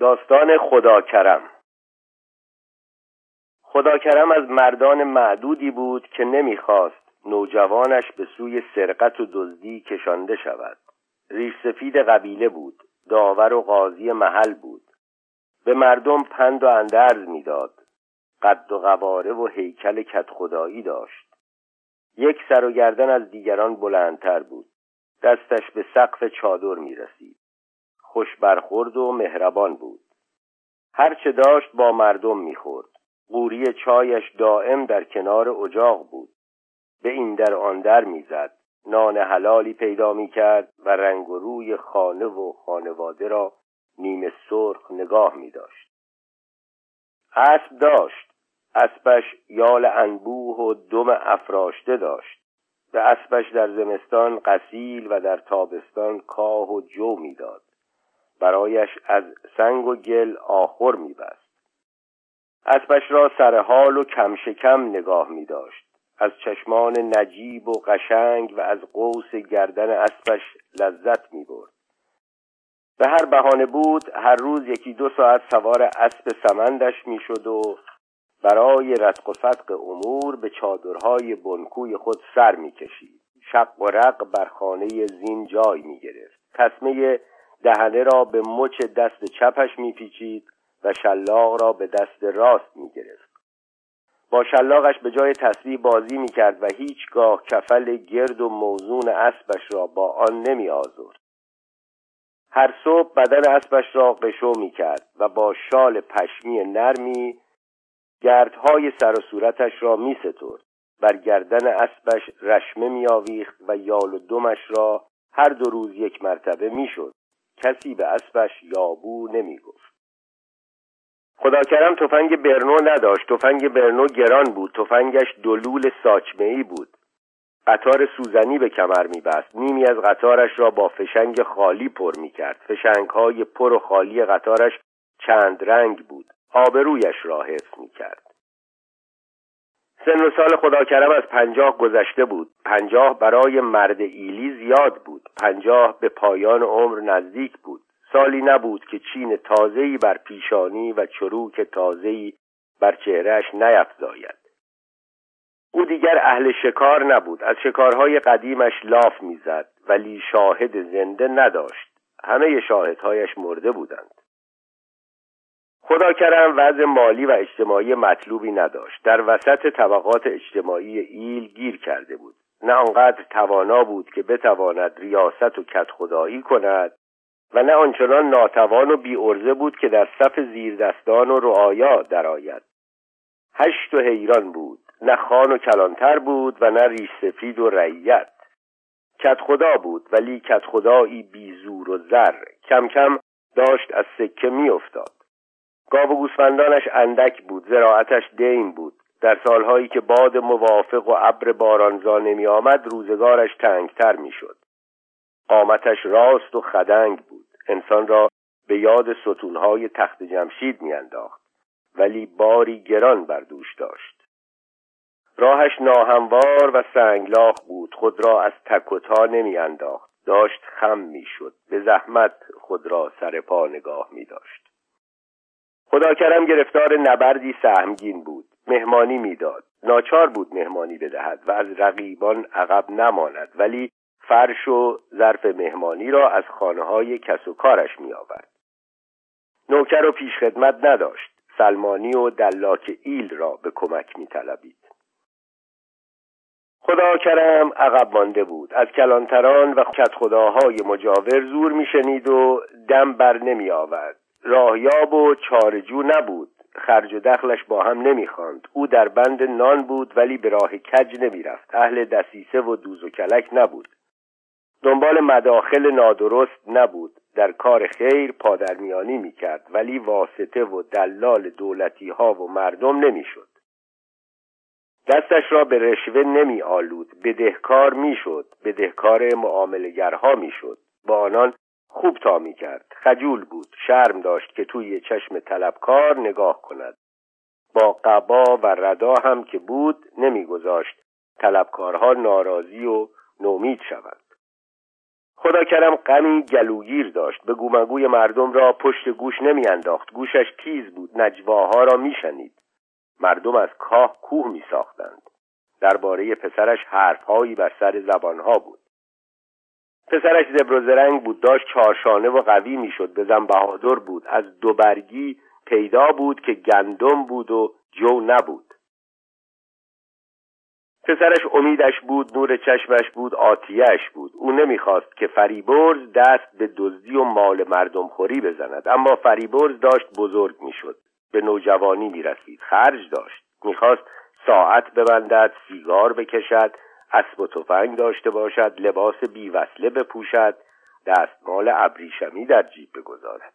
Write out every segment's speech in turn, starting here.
داستان خداکرم خداکرم از مردان معدودی بود که نمی‌خواست نوجوانش به سوی سرقت و دزدی کشانده شود. ریش سفید قبیله بود داور و قاضی محل بود. به مردم پند و اندرز می‌داد. قد و قواره و هیکل کت خدایی داشت. یک سر و گردن از دیگران بلندتر بود. دستش به سقف چادر می رسید خوش برخورد و مهربان بود. هرچه داشت با مردم می‌خورد. قوری چایش دائم در کنار اجاق بود. به این در آن در می‌زد. نان حلالی پیدا می‌کرد و رنگ و روی خانه و خانواده را نیمه سرخ نگاه می داشت اسب داشت. اسبش یال انبوه و دم افراشته داشت. به اسبش در زمستان قسیل و در تابستان کاه و جو می‌داد. برایش از سنگ و گل آخر میبست. اسبش را سر حال و کم شکم نگاه می داشت از چشمان نجیب و قشنگ و از قوس گردن اسبش لذت می برد به هر بهانه بود هر روز یکی دو ساعت سوار اسب سمندش می‌شد و برای رتق و فتق امور به چادرهای بنکوی خود سر می‌کشید. شق و رق بر خانه زین جای می‌گرفت. تسمه دهنه را به مچ دست چپش میپیچید و شلاق را به دست راست می‌گرفت. با شلاقش به جای تسبیح بازی می‌کرد و هیچگاه کفل گرد و موزون اسبش را با آن نمی آزرد هر صبح بدن اسبش را قشو می کرد و با شال پشمی نرمی گردهای سر و صورتش را می سترد بر گردن اسبش رشمه می آویخت و یال و دمش را هر دو روز یک مرتبه می شد کسی به اسبش یابو نمی گفت خداکرم تفنگ برنو نداشت. تفنگ برنو گران بود. تفنگش دلول ساچمه بود. قطار سوزنی به کمر میبست. نیمی از قطارش را با فشنگ خالی پر می‌کرد. فشنگ های پر و خالی قطارش چند رنگ بود. آبرویش را حفظ می‌کرد. سن و سال خداکرم از پنجاه گذشته بود. پنجاه برای مرد ایلی زیاد بود. پنجاه به پایان عمر نزدیک بود. سالی نبود که چین تازهی بر پیشانی و چروک تازهی بر چهرهش نیفزاید. او دیگر اهل شکار نبود. از شکارهای قدیمش لاف می‌زد ولی شاهد زنده نداشت. همه شاهدهایش مرده بودند. خدا کرم وضع مالی و اجتماعی مطلوبی نداشت. در وسط طبقات اجتماعی ایل گیر کرده بود. نه آنقدر توانا بود که بتواند ریاست و کت خدایی کند و نه آنچنان ناتوان و بی بود که در صف زیردستان و رعایا درآید. هشت و حیران بود. نه خان و کلانتر بود و نه ریش سفید و رعیت. کت خدا بود ولی کت خدایی بی زور و زر. کم کم داشت از سکه می افتاد گاو و گوسفندانش اندک بود زراعتش دین بود. در سالهایی که باد موافق و ابر بارانزا نمی آمد روزگارش تنگتر می شد قامتش راست و خدنگ بود. انسان را به یاد ستونهای تخت جمشید میانداخت. ولی باری گران بر دوش داشت. راهش ناهموار و سنگلاخ بود. خود را از تک و تا نمیانداخت. داشت خم می‌شد. به زحمت خود را سر پا نگاه می داشت خدا کرم گرفتار نبردی سهمگین بود. مهمانی می‌داد. ناچار بود مهمانی بدهد و از رقیبان عقب نماند. ولی فرش و ظرف مهمانی را از خانه های کس و کارش می آورد. نوکر و پیشخدمت نداشت. سلمانی و دلاک ایل را به کمک می طلبید. خدا کرم عقب مانده بود. از کلانتران و کت خداهای مجاور زور میشنید و دم بر نمی آورد راهیاب و چارجو نبود. خرج و دخلش با هم نمی‌خواند. او در بند نان بود ولی به راه کج نمی‌رفت. اهل دسیسه و دوز و کلک نبود. دنبال مداخل نادرست نبود. در کار خیر پادرمیانی می‌کرد ولی واسطه و دلال دولتی ها و مردم نمی‌شد. دستش را به رشوه نمی آلود بدهکار می‌شد. بدهکار معاملگرها می‌شد. با آنان خوب تا می کرد خجول بود. شرم داشت که توی چشم طلبکار نگاه کند. با قبا و ردا هم که بود نمیگذاشت. طلبکارها ناراضی و نومید شوند. خدا کرم غمی گلوگیر داشت. به گومگوی مردم را پشت گوش نمیانداخت. گوشش تیز بود. نجواها را میشنید. مردم از کاه کوه می ساختند درباره پسرش حرفهایی بر سر زبانها بود. پسرش زبر و زرنگ بود داشت چارشانه و قوی می‌شد بزن بهادر بود. از دو برگی پیدا بود که گندم بود و جو نبود. پسرش امیدش بود نور چشمش بود آتیهش بود. او نمی‌خواست که فریبرز دست به دزدی و مال مردم خوری بزند. اما فریبرز داشت بزرگ می‌شد به نوجوانی می‌رسید. خرج داشت. می‌خواست ساعت ببندد سیگار بکشد. اسب و تفنگ داشته باشد لباس بیوصله بپوشد دستمال ابریشمی در جیب بگذارد.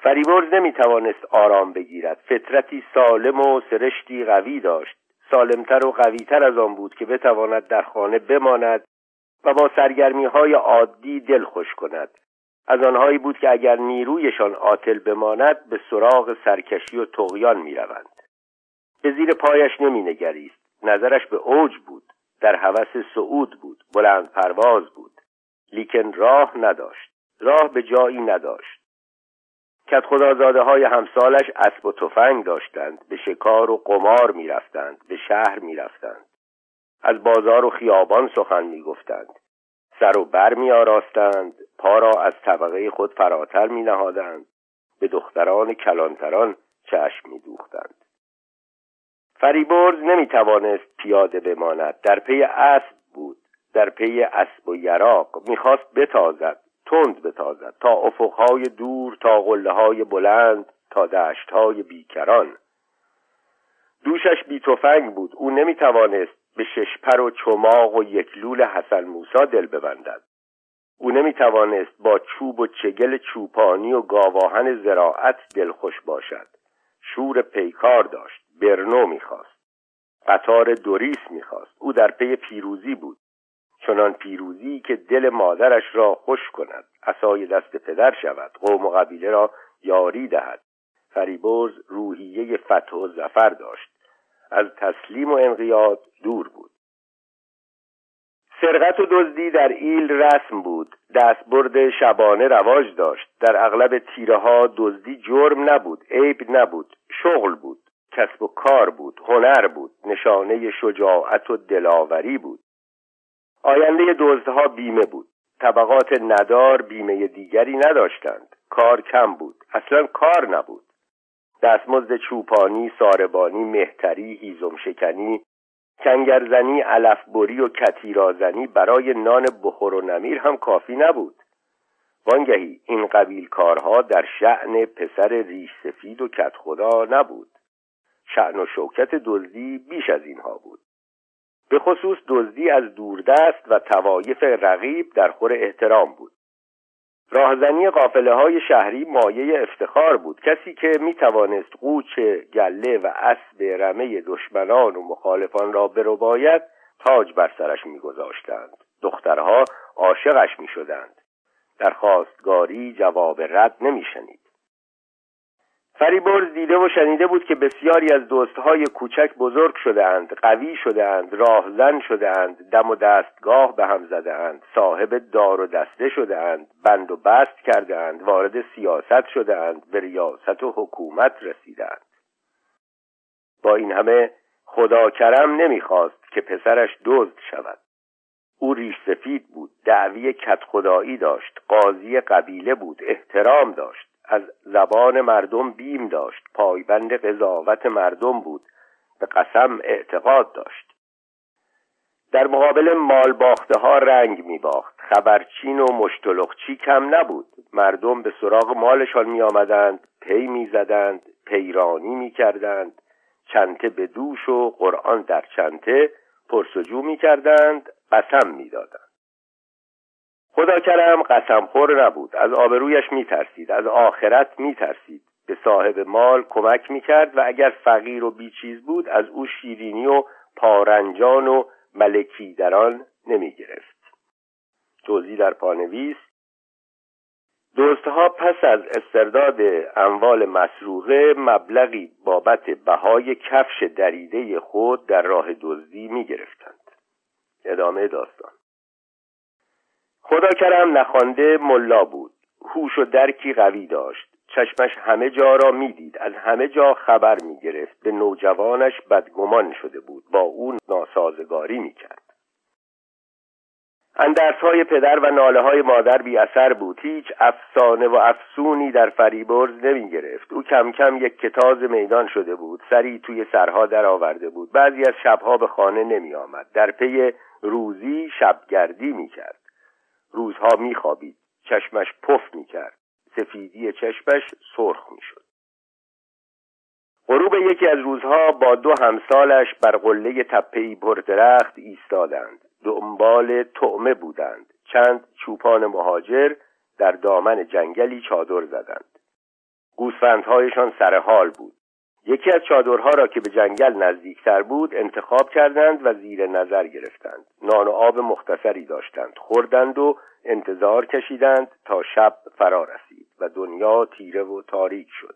فریبرز نمی‌توانست آرام بگیرد. فطرتی سالم و سرشتی قوی داشت. سالمتر و قویتر از آن بود که بتواند در خانه بماند و با سرگرمی های عادی دل خوش کند. از آنهایی بود که اگر نیرویشان عاطل بماند به سراغ سرکشی و تغیان می‌روند. به زیر پایش نمینگریست. نظرش به اوج بود در هوس صعود بود بلند پرواز بود. لیکن راه نداشت راه به جایی نداشت. کت خدازاده های همسالش اسب و تفنگ داشتند به شکار و قمار می‌رفتند به شهر می‌رفتند. از بازار و خیابان سخن می‌گفتند. سر و بر می آراستند پا را از طبقه خود فراتر می نهادند به دختران کلانتران چشم می دوختند فریبرز نمی توانست پیاده بماند. در پی اسب بود. در پی اسب و یراق می‌خواست بتازد تند بتازد تا افقهای دور تا قله های بلند تا دشتهای بیکران. دوشش بی تفنگ بود. او نمی توانست به ششپر و چماق و یک لول حسن موسا دل ببندد. او نمی توانست با چوب و چگل چوپانی و گاواهن زراعت دلخوش باشد. شور پیکار داشت. برنو می‌خواست. قطار دوریس می‌خواست. او در پی پیروزی بود. چنان پیروزی که دل مادرش را خوش کند. اسای دست پدر شود. قوم و قبیله را یاری دهد. فریبرز روحیه فتح و زفر داشت. از تسلیم و انقیاد دور بود. سرقت و دزدی در ایل رسم بود. دستبرد شبانه رواج داشت. در اغلب تیره ها دزدی جرم نبود. عیب نبود. شغل بود. کسب و کار بود هنر بود نشانه شجاعت و دلاوری بود. آینده دزدها بیمه بود. طبقات ندار بیمه دیگری نداشتند. کار کم بود. اصلا کار نبود. دستمزد چوپانی ساربانی مهتری هیزم شکنی کنگرزنی علفبری و کتیرازنی برای نان بخور و نمیر هم کافی نبود. وانگهی این قبیل کارها در شعن پسر ریش سفید و کت خدا نبود. شعن و شوکت دزدی بیش از اینها بود. به خصوص دزدی از دوردست و توایف رقیب در خور احترام بود. راهزنی قافله های شهری مایه افتخار بود. کسی که می توانست قوچ گله و اسب رمه دشمنان و مخالفان را برباید تاج بر سرش میگذاشتند. دخترها عاشقش می شدند در خواستگاری جواب رد نمی شنید فریبرز دیده و شنیده بود که بسیاری از دوستهای کوچک بزرگ شده اند قوی شده اند راهزن شده اند دم و دستگاه به هم زده اند صاحب دار و دسته شده اند بند و بست کرده اند وارد سیاست شده اند به ریاست و حکومت رسیده اند با این همه خدا کرم نمی‌خواست که پسرش دزد شود. او ریش سفید بود دعوی کت خدایی داشت قاضی قبیله بود احترام داشت. از زبان مردم بیم داشت. پایبند قضاوت مردم بود. به قسم اعتقاد داشت. در مقابل مال باخته ها رنگ می باخت خبرچین و مشتلقچی کم نبود. مردم به سراغ مالشان می آمدند پی می زدند پیرانی می کردند چنته به دوش و قرآن در چنته پرسجو می کردند قسم می دادند خدا کرم قسم خور نبود. از آبرویش میترسید از آخرت میترسید. به صاحب مال کمک می‌کرد و اگر فقیر و بیچیز بود از او شیرینی و پارنجان و ملکی دران نمی‌گرفت. توضیح در پانویس. دوستها پس از استرداد اموال مسروقه مبلغی بابت بهای کفش دریده خود در راه دزدی می گرفتند. ادامه داستان. خدا کرم نخوانده ملا بود. هوش و درکی قوی داشت. چشمش همه جا را می‌دید. از همه جا خبر می‌گرفت. به نوجوانش بدگمان شده بود. با او ناسازگاری می‌کرد. اندرس های پدر و ناله های مادر بی اثر بود. هیچ افسانه و افسونی در فریبرز نمی گرفت او کم کم یک کتاز میدان شده بود. سری توی سرها در آورده بود. بعضی از شبها به خانه نمی آمد در پی روزی شبگردی می کرد روزها می خوابید چشمش پف می کرد سفیدی چشمش سرخ می شد غروب یکی از روزها با دو همسالش بر قله تپهای پردرخت ایستادند. دنبال طعمه بودند. چند چوپان مهاجر در دامن جنگلی چادر زدند. گوسفندهایشان سر حال بود. یکی از چادرها را که به جنگل نزدیکتر بود انتخاب کردند و زیر نظر گرفتند. نان و آب مختصری داشتند. خوردند و انتظار کشیدند تا شب فرا رسید و دنیا تیره و تاریک شد.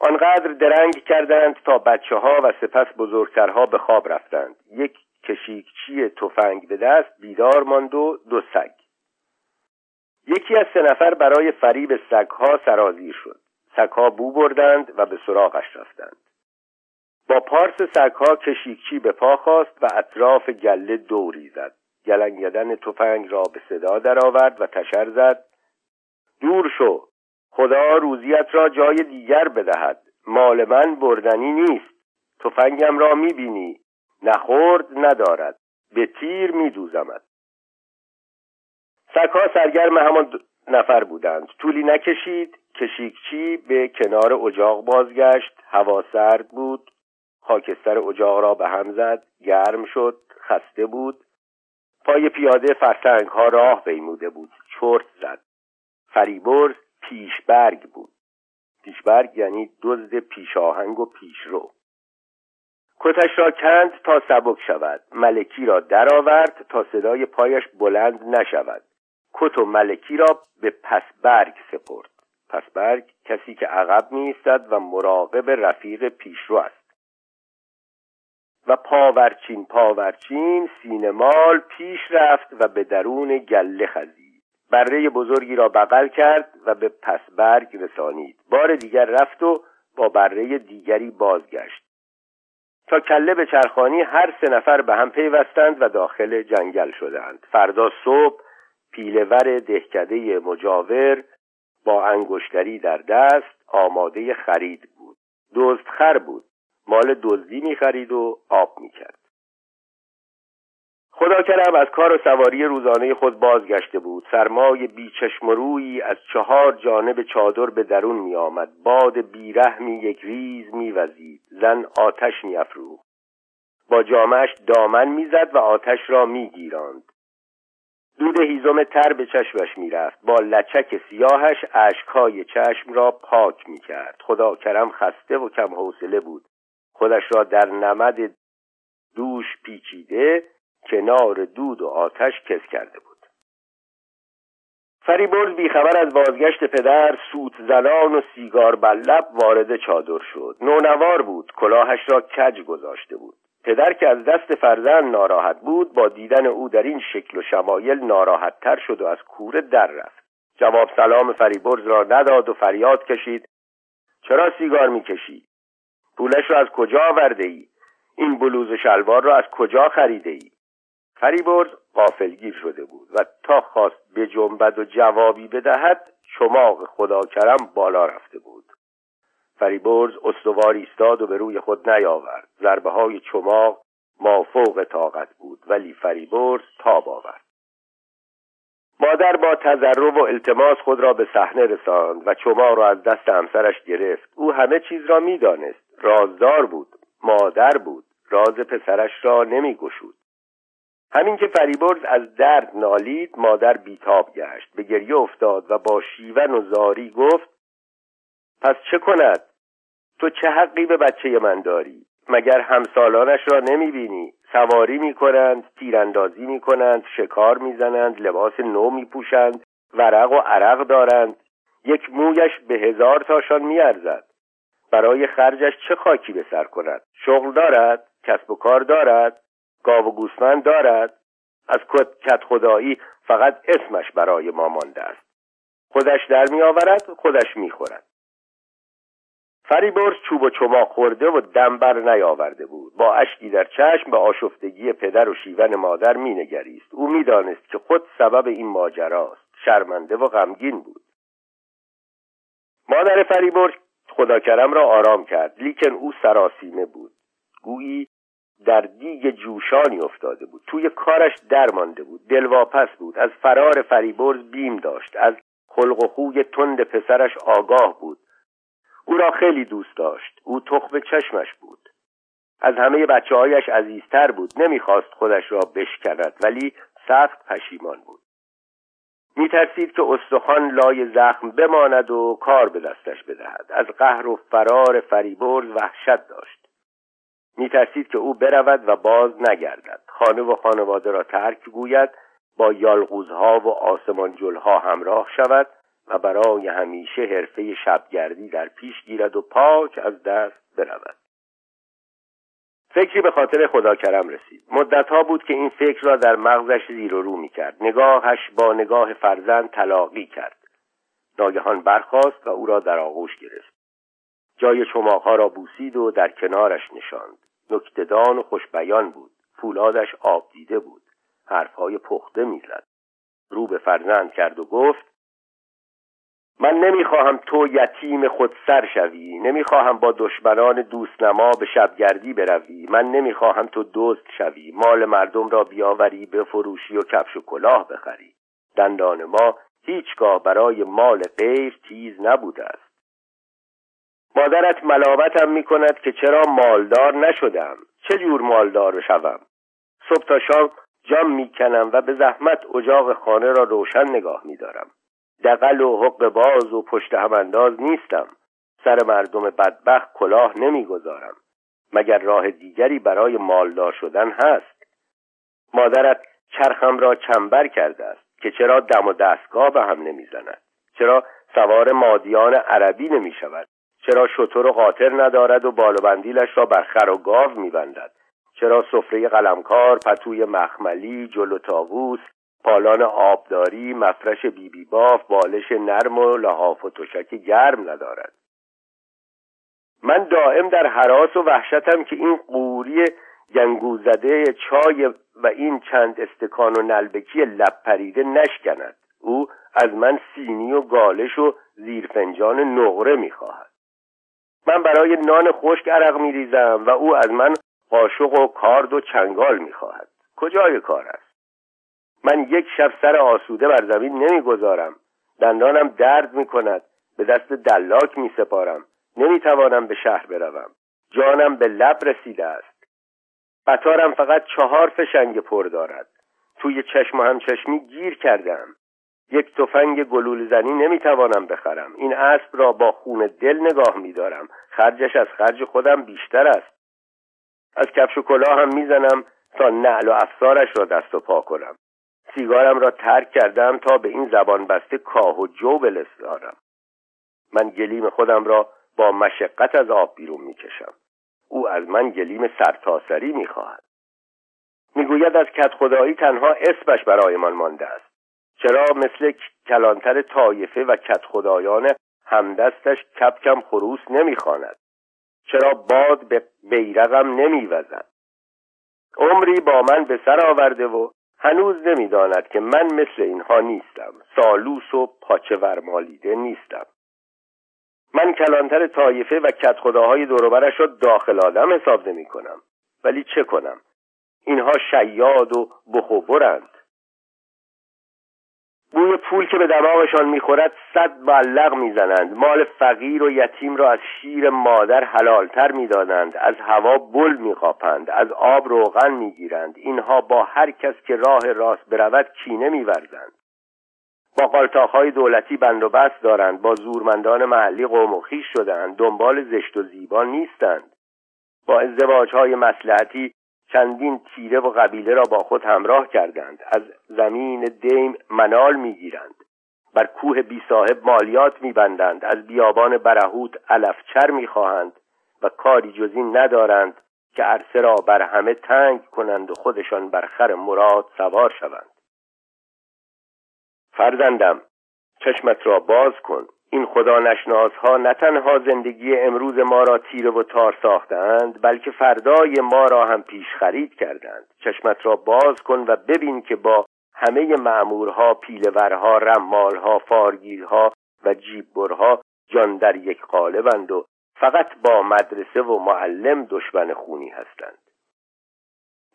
آنقدر درنگ کردند تا بچه ها و سپس بزرگترها به خواب رفتند. یک کشیکچی تفنگ به دست بیدار ماند و دو سگ. یکی از سه نفر برای فریب سگها سرازیر شد. سگها بو بردند و به سراغش رفتند. با پارس سگها کشیکچی به پا خواست و اطراف گله دوری زد. گلنگدن تفنگ را به صدا درآورد و تشر زد. دور شو خدا روزیت را جای دیگر بدهد. مال من بردنی نیست. تفنگم را می‌بینی. نخورد ندارد. به تیر میدوزمد سگها سرگرم همان نفر بودند. طولی نکشید. کشیکچی به کنار اجاق بازگشت. هوا سرد بود. خاکستر اجاق را به هم زد. گرم شد. خسته بود. پای پیاده فرسنگ ها راه بیموده بود. چرت زد. فریبرز پیشبرگ بود. پیشبرگ یعنی دزد پیشاهنگ و پیشرو کتش را کند تا سبک شود. ملکی را درآورد تا صدای پایش بلند نشود. کت و ملکی را به پسبرگ سپرد. پسبرگ کسی که عقب می و مراقب رفیق پیشرو است. و پاورچین پاورچین سینمال پیش رفت و به درون گله خزید. بره بزرگی را بغل کرد و به پسبرگ رسانید. بار دیگر رفت و با بره دیگری بازگشت. تا کله به چرخانی هر سه نفر به هم پیوستند و داخل جنگل شدند. فردا صبح پیلور دهکده مجاور با انگشتری در دست آماده خرید بود. دزدخر بود. مال دزدی می‌خرید و آب می‌کرد. خدا کرم از کار و سواری روزانه خود بازگشته بود. سرمای بیچشم روی از چهار جانب چادر به درون می آمد باد بیرحمی یک ریز میوزید. زن آتش میافروخت. با جامش دامن می‌زد و آتش را میگیراند. دود هیزم تر به چشمش می‌رفت. با لچک سیاهش اشکهای چشم را پاک می‌کرد. خدا کرم خسته و کم حوصله بود. خودش را در نمد دوش پیچیده کنار دود و آتش کس کرده بود. فریبرز بیخبر از بازگشت پدر سوت زنان و سیگار بلب وارد چادر شد. نونوار بود. کلاهش را کج گذاشته بود. پدر که از دست فرزند ناراحت بود با دیدن او در این شکل و شمایل ناراحت تر شد و از کوره در رفت. جواب سلام فریبرز را نداد و فریاد کشید. چرا سیگار می‌کشی؟ پولش را از کجا آورده ای؟ این بلوز و شلوار را از کجا خریده ای؟ فریبرز غافلگیر شده بود و تا خواست به جنبد و جوابی بدهد چماق خدا کرم بالا رفته بود. فریبرز استوار ایستاد و به روی خود نیاورد. ضربه های چماق مافوق طاقت بود ولی فریبرز تاب آورد. مادر با تذرع و التماس خود را به صحنه رساند و چماق را از دست همسرش گرفت. او همه چیز را می‌دانست. رازدار بود مادر بود راز پسرش را نمی گشود همین که فریبرز از درد نالید مادر بیتاب گشت. به گریه افتاد و با شیون و زاری گفت پس چه کند؟ تو چه حقی به بچه من داری؟ مگر همسالانش را نمی بینی سواری می کنند تیراندازی می کنند شکار می زنند لباس نو می پوشند ورق و عرق دارند. یک مویش به هزار تاشان می ارزد. برای خرجش چه خاکی به سر کند؟ شغل دارد؟ کسب و کار دارد؟ گاو و گوسفند دارد؟ از کت خدایی فقط اسمش برای ما مانده است. خودش در می آورد خودش می خورد فریبرز چوب و چما خورده و دنبر نیاورده بود. با اشکی در چشم به آشفتگی پدر و شیون مادر مینگریست. او می‌دانست که خود سبب این ماجراست. شرمنده و غمگین بود. مادر فریبرز خداکرم را آرام کرد. لیکن او سراسیمه بود. گویی در دیگ جوشانی افتاده بود. توی کارش درمانده بود. دلواپس بود. از فرار فریبرز بیم داشت. از خلق و خوی تند پسرش آگاه بود. او را خیلی دوست داشت. او تخم چشمش بود. از همه بچه هایش عزیزتر بود. نمی‌خواست خودش را بشکند ولی سخت پشیمان بود. میترسید که استخوان لای زخم بماند و کار به دستش بدهد. از قهر و فرار فریبرز وحشت داشت. میترسید که او برود و باز نگردد. خانه و خانواده را ترک گوید با یالغوزها و آسمان جلها همراه شود. و برای همیشه حرفه شبگردی در پیش گیرد و پاک از دست برود. فکری به خاطر خدا کرم رسید. مدتها بود که این فکر را در مغزش زیر و رو می کرد نگاهش با نگاه فرزند تلاقی کرد. ناگهان برخاست و او را در آغوش گرفت. جای چماقها را بوسید و در کنارش نشاند. نکتدان و خوشبیان بود. فولادش آب دیده بود. حرفهای پخته می‌زد. رو به فرزند کرد و گفت من نمی‌خواهم تو یتیم خود سر شوی. نمی‌خواهم با دشمنان دوستنما به شبگردی بروی. من نمی‌خواهم تو دزد شوی. مال مردم را بیاوری بفروشی و کفش و کلاه بخری. دندان ما هیچگاه برای مال غیر تیز نبوده است. مادرت ملاوتم می‌کند که چرا مالدار نشدم. چه جور مالدار شوم؟ صبح تا شام جام می‌کنم و به زحمت اجاق خانه را روشن نگاه میدارم. دقل و حق باز و پشت هم انداز نیستم. سر مردم بدبخت کلاه نمی‌گذارم. مگر راه دیگری برای مالدار شدن هست؟ مادرت چرخم را چنبر کرده است که چرا دم و دستگاه به هم نمی‌زند؟ چرا سوار مادیان عربی نمی شود چرا شطور و قاطر ندارد و بال و بندیلش را بر خر و گاو میبندد؟ چرا سفره قلمکار پتوی مخملی جلو تاووس پالان آبداری مفرش بیبی باف بالش نرم و لحاف و تشک گرم ندارد. من دائم در حراس و وحشتم که این قوری گنگوزده چای و این چند استکان و نلبکی لب پریده نشکند. او از من سینی و گالش و زیرفنجان نقره می‌خواهد. من برای نان خشک عرق میریزم و او از من قاشق و کارد و چنگال می‌خواهد. کجای کار است؟ من یک شب سر آسوده بر زمین نمی‌گذارم. دندانم درد می کند به دست دلاک می سپارم نمی توانم به شهر بروم. جانم به لب رسیده است. قطارم فقط چهار فشنگ پر دارد. توی چشم و همچشمی گیر کردم. یک تفنگ گلول زنی نمی‌توانم بخرم. این اسب را با خون دل نگاه میدارم. خرجش از خرج خودم بیشتر است. از کفش و کلاه هم می‌زنم تا نعل و افسارش را دست و پا کنم. سیگارم را ترک کردم تا به این زبان بسته کاه و جو بلسانم من گلیم خودم را با مشقت از آب بیرون می‌کشم. او از من گلیم سرتاسری می‌خواهد. می‌گوید از کت خدایی تنها اسمش برایمان مانده است. چرا مثل کلانتر طایفه و کت خدایان همدستش کپکم خروس نمی‌خواند؟ چرا باد به بیرقم نمیوزد؟ عمری با من به سر آورده و هنوز نمی‌داند که من مثل اینها نیستم. سالوس و پاچه ورمالیده نیستم. من کلانتر طایفه و کت خداهای دوروبرش را داخل آدم حساب نمی کنم ولی چه کنم؟ اینها شیاد و بخوبرند بوی پول که به دماغشان می‌خورد صد معلق می‌زنند. مال فقیر و یتیم را از شیر مادر حلالتر می‌دانند از هوا بل میقاپند از آب روغن می‌گیرند. اینها با هر کس که راه راست برود کینه میورزند. با قالتاقهای دولتی بند و بست دارند. با زورمندان محلی قوم و خیش شدند دنبال زشت و زیبا نیستند. با ازدواجهای مسلحتی چندین تیره و قبیله را با خود همراه کردند. از زمین دیم منال می‌گیرند. بر کوه بی صاحب مالیات میبندند. از بیابان برهوت علفچر می‌خواهند و کاری جز این ندارند که عرصه را بر همه تنگ کنند و خودشان بر خر مراد سوار شوند. فرزندم چشمت را باز کن. این خدا نشناس ها نه تنها زندگی امروز ما را تیره و تار ساختند بلکه فردای ما را هم پیش خرید کردند. چشمت را باز کن و ببین که با همه معمورها پیلورها رمالها فارگیرها و جیببرها جان در یک قالبند و فقط با مدرسه و معلم دشمن خونی هستند.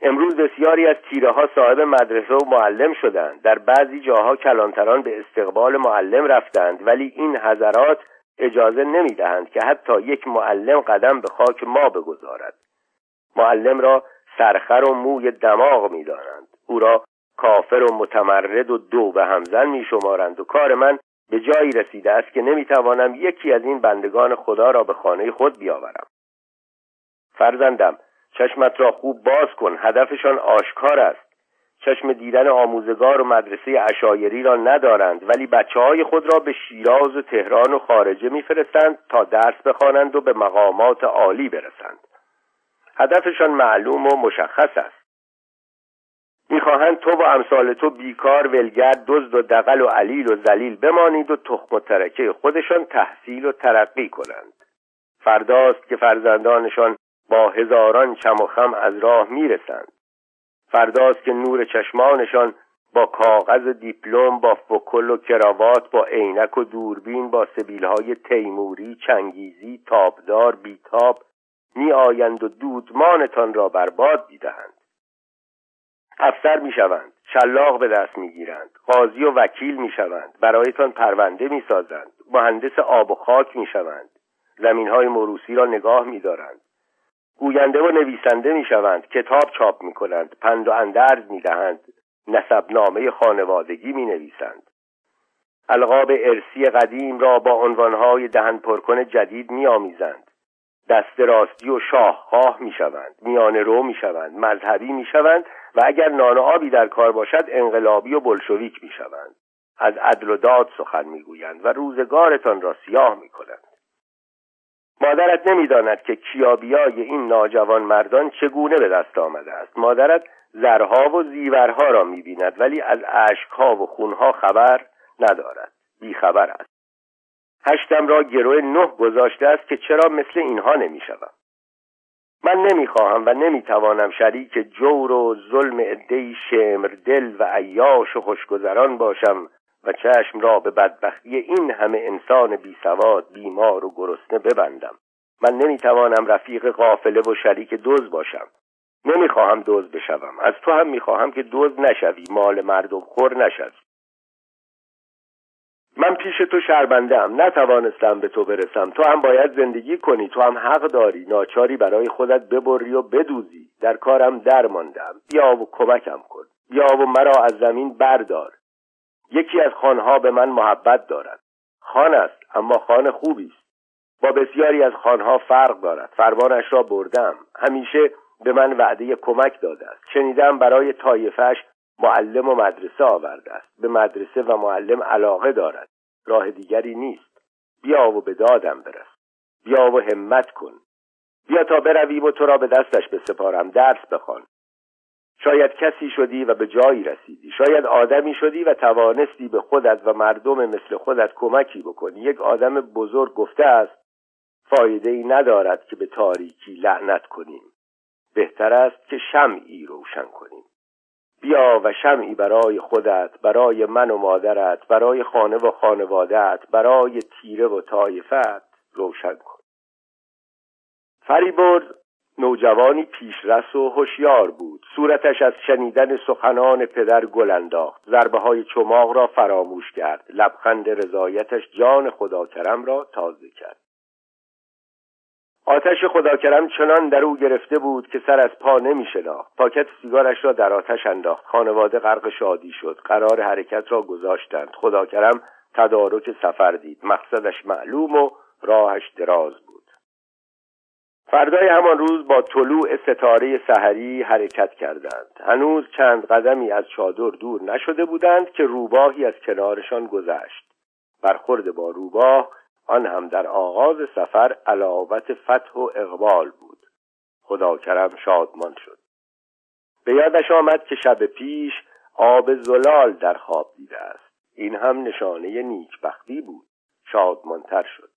امروز بسیاری از تیره ها صاحب مدرسه و معلم شدند. در بعضی جاها کلانتران به استقبال معلم رفتند ولی این حضرات اجازه نمی‌دهند که حتی یک معلم قدم به خاک ما بگذارد. معلم را سرخر و موی دماغ می‌دانند. او را کافر و متمرد و دو به همزن می شمارند و کار من به جایی رسیده است که نمی‌توانم یکی از این بندگان خدا را به خانه خود بیاورم. فرزندم چشمت را خوب باز کن. هدفشان آشکار است. چشم دیدن آموزگار و مدرسه اشایری را ندارند ولی بچه های خود را به شیراز و تهران و خارجه میفرستند تا درس بخوانند و به مقامات عالی برسند. هدفشان معلوم و مشخص است. می‌خواهند تو و امثال تو بیکار ولگرد دزد و دقل و علیل و زلیل بمانید و تخم و ترکه خودشان تحصیل و ترقی کنند. فرداست که فرزندانشان با هزاران چم و خم از راه می‌رسند. فرداست که نور چشمانشان با کاغذ دیپلم با فکل و کراوات با عینک و دوربین با سبیلهای تیموری چنگیزی تابدار بیتاب می آیند و دودمانتان را برباد می‌دهند. افسر می‌شوند شلاق به دست می‌گیرند قاضی و وکیل می‌شوند برایتان پرونده می‌سازند مهندس آب و خاک می‌شوند زمینهای موروسی را نگاه میدارند. گوینده و نویسنده می‌شوند کتاب چاپ می‌کنند پند و اندرز می‌دهند نسبنامه خانوادگی می‌نویسند. القاب ارسی قدیم را با عنوانهای دهن پرکن جدید میآمیزند. دست راستی و شاهخواه می‌شوند میانه رو می‌شوند مذهبی می‌شوند و اگر نان آبی در کار باشد انقلابی و بلشویک می‌شوند. از عدل و داد سخن می‌گویند و روزگارتان را سیاه می‌کنند. مادرت نمی‌داند که کیابیای این ناجوان مردان چگونه به دست آمده است. مادرت زرها و زیورها را می‌بیند ولی از اشکها و خونها خبر ندارد. بیخبر است. هشتم را گروه نه گذاشته است که چرا مثل اینها نمی‌شوم. من نمی‌خواهم و نمی‌توانم شریک جور و ظلم عدهای شمر دل و عیاش و خوشگذران باشم و چشم را به بدبختی این همه انسان بیسواد بیمار و گرسنه ببندم. من نمی‌توانم رفیق قافله و شریک دوز باشم. نمی‌خواهم دوز بشوم. از تو هم می‌خواهم که دوز نشوی. مال مردم خور نشوی. من پیش تو شربنده هم نتوانستم به تو برسم. تو هم باید زندگی کنی. تو هم حق داری. ناچاری برای خودت ببری و بدوزی. در کارم در ماندم. بیا و کمکم کن. بیا و مرا از زمین بردار. یکی از خانها به من محبت دارد. خان است اما خان خوبی است. با بسیاری از خانها فرق دارد. فرمانش را بردم. همیشه به من وعده کمک داده است. شنیدم برای طایفش معلم و مدرسه آورده است. به مدرسه و معلم علاقه دارد. راه دیگری نیست. بیا و به دادم برس. بیا و همت کن. بیا تا برویم و تو را به دستش بسپارم. درس بخوان. شاید کسی شدی و به جایی رسیدی. شاید آدمی شدی و توانستی به خودت و مردم مثل خودت کمکی بکنی. یک آدم بزرگ گفته است فایده ای ندارد که به تاریکی لعنت کنیم. بهتر است که شمعی روشن کنیم. بیا و شمعی برای خودت برای من و مادرت برای خانه و خانوادت برای تیره و طایفت روشن کن. فریبرز نوجوانی پیشرس و هوشیار بود. صورتش از شنیدن سخنان پدر گل انداخت. ضربه های چماق را فراموش کرد. لبخند رضایتش جان خدا کرم را تازه کرد. آتش خداکرم چنان در او گرفته بود که سر از پا نمی شناخت. پاکت سیگارش را در آتش انداخت. خانواده غرق شادی شد. قرار حرکت را گذاشتند. خداکرم تدارک سفر دید. مقصدش معلوم و راهش دراز بود. فردای همان روز با طلوع ستاره سحری حرکت کردند. هنوز چند قدمی از چادر دور نشده بودند که روباهی از کنارشان گذشت. برخورد با روباه آن هم در آغاز سفر علاوت فتح و اقبال بود. خدا کرم شادمان شد. به یادش آمد که شب پیش آب زلال در خواب دیده است. این هم نشانه نیکبختی بود. شادمانتر شد.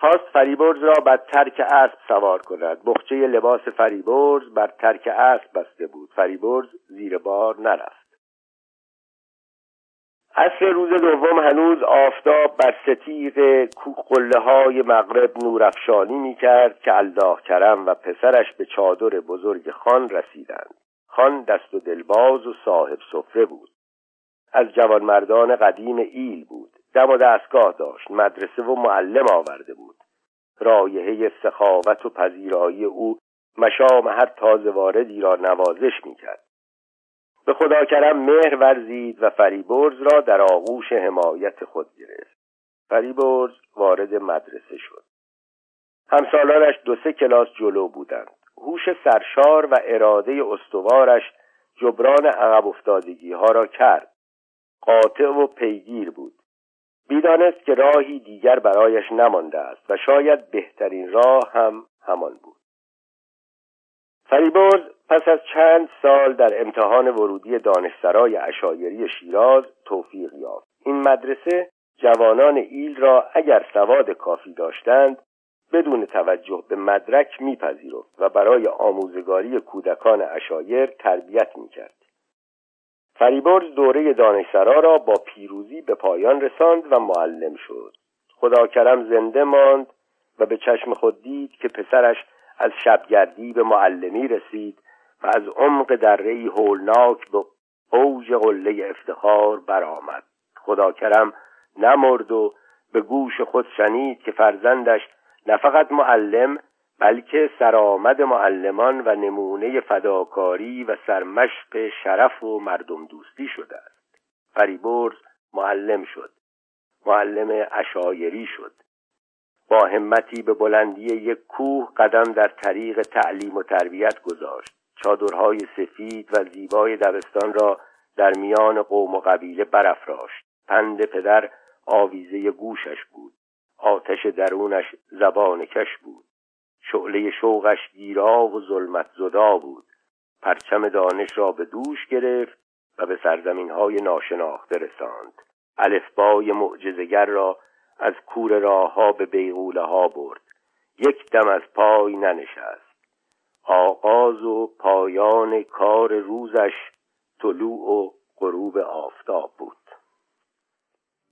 خواست فریبرز را بر ترک اسب سوار کند. بخچه لباس فریبرز بر ترک اسب بسته بود. فریبرز زیر بار نرفت. عصر روز دوم هنوز آفتاب بر ستیق قله های مغرب نورافشانی می کرد که الله کرم و پسرش به چادر بزرگ خان رسیدند. خان دست و دلباز و صاحب سفره بود. از جوانمردان قدیم ایل بود. دم و دستگاه داشت. مدرسه و معلم آورده بود. رایحه سخاوت و پذیرایی او مشام هر تازه واردی را نوازش می‌کرد. به خدا کرم مهر ورزید و فریبرز را در آغوش حمایت خود گرفت. فریبرز وارد مدرسه شد. همسالانش دو سه کلاس جلو بودند. هوش سرشار و اراده استوارش جبران عقب افتادگی ها را کرد. قاطع و پیگیر بود. می‌دانست که راهی دیگر برایش نمانده است و شاید بهترین راه هم همان بود. فریبرز پس از چند سال در امتحان ورودی دانشسرای اشایری شیراز توفیق یافت. این مدرسه جوانان ایل را اگر سواد کافی داشتند بدون توجه به مدرک میپذیرفت و برای آموزگاری کودکان اشایر تربیت می‌کرد. فریبرز دوره دانشسرا را با پیروزی به پایان رساند و معلم شد. خدا کرم زنده ماند و به چشم خود دید که پسرش از شبگردی به معلمی رسید و از عمق درهای هولناک به اوج قله افتخار برآمد. خدا کرم نمرد و به گوش خود شنید که فرزندش نه فقط معلم بلکه سرآمد معلمان و نمونه فداکاری و سرمشق شرف و مردم دوستی شده است. فریبرز معلم شد. معلم اشایری شد. با همتی به بلندی یک کوه قدم در طریق تعلیم و تربیت گذاشت. چادرهای سفید و زیبای دبستان را در میان قوم و قبیله برافراشت. پند پدر آویزه گوشش بود. آتش درونش زبان کش بود. شعله شوقش گیرا و ظلمت زدا بود. پرچم دانش را به دوش گرفت و به سرزمین های ناشناخته رساند. الفبای معجزگر را از کور راه ها به بیغوله ها برد. یک دم از پای ننشست. آغاز و پایان کار روزش طلوع و غروب آفتاب بود.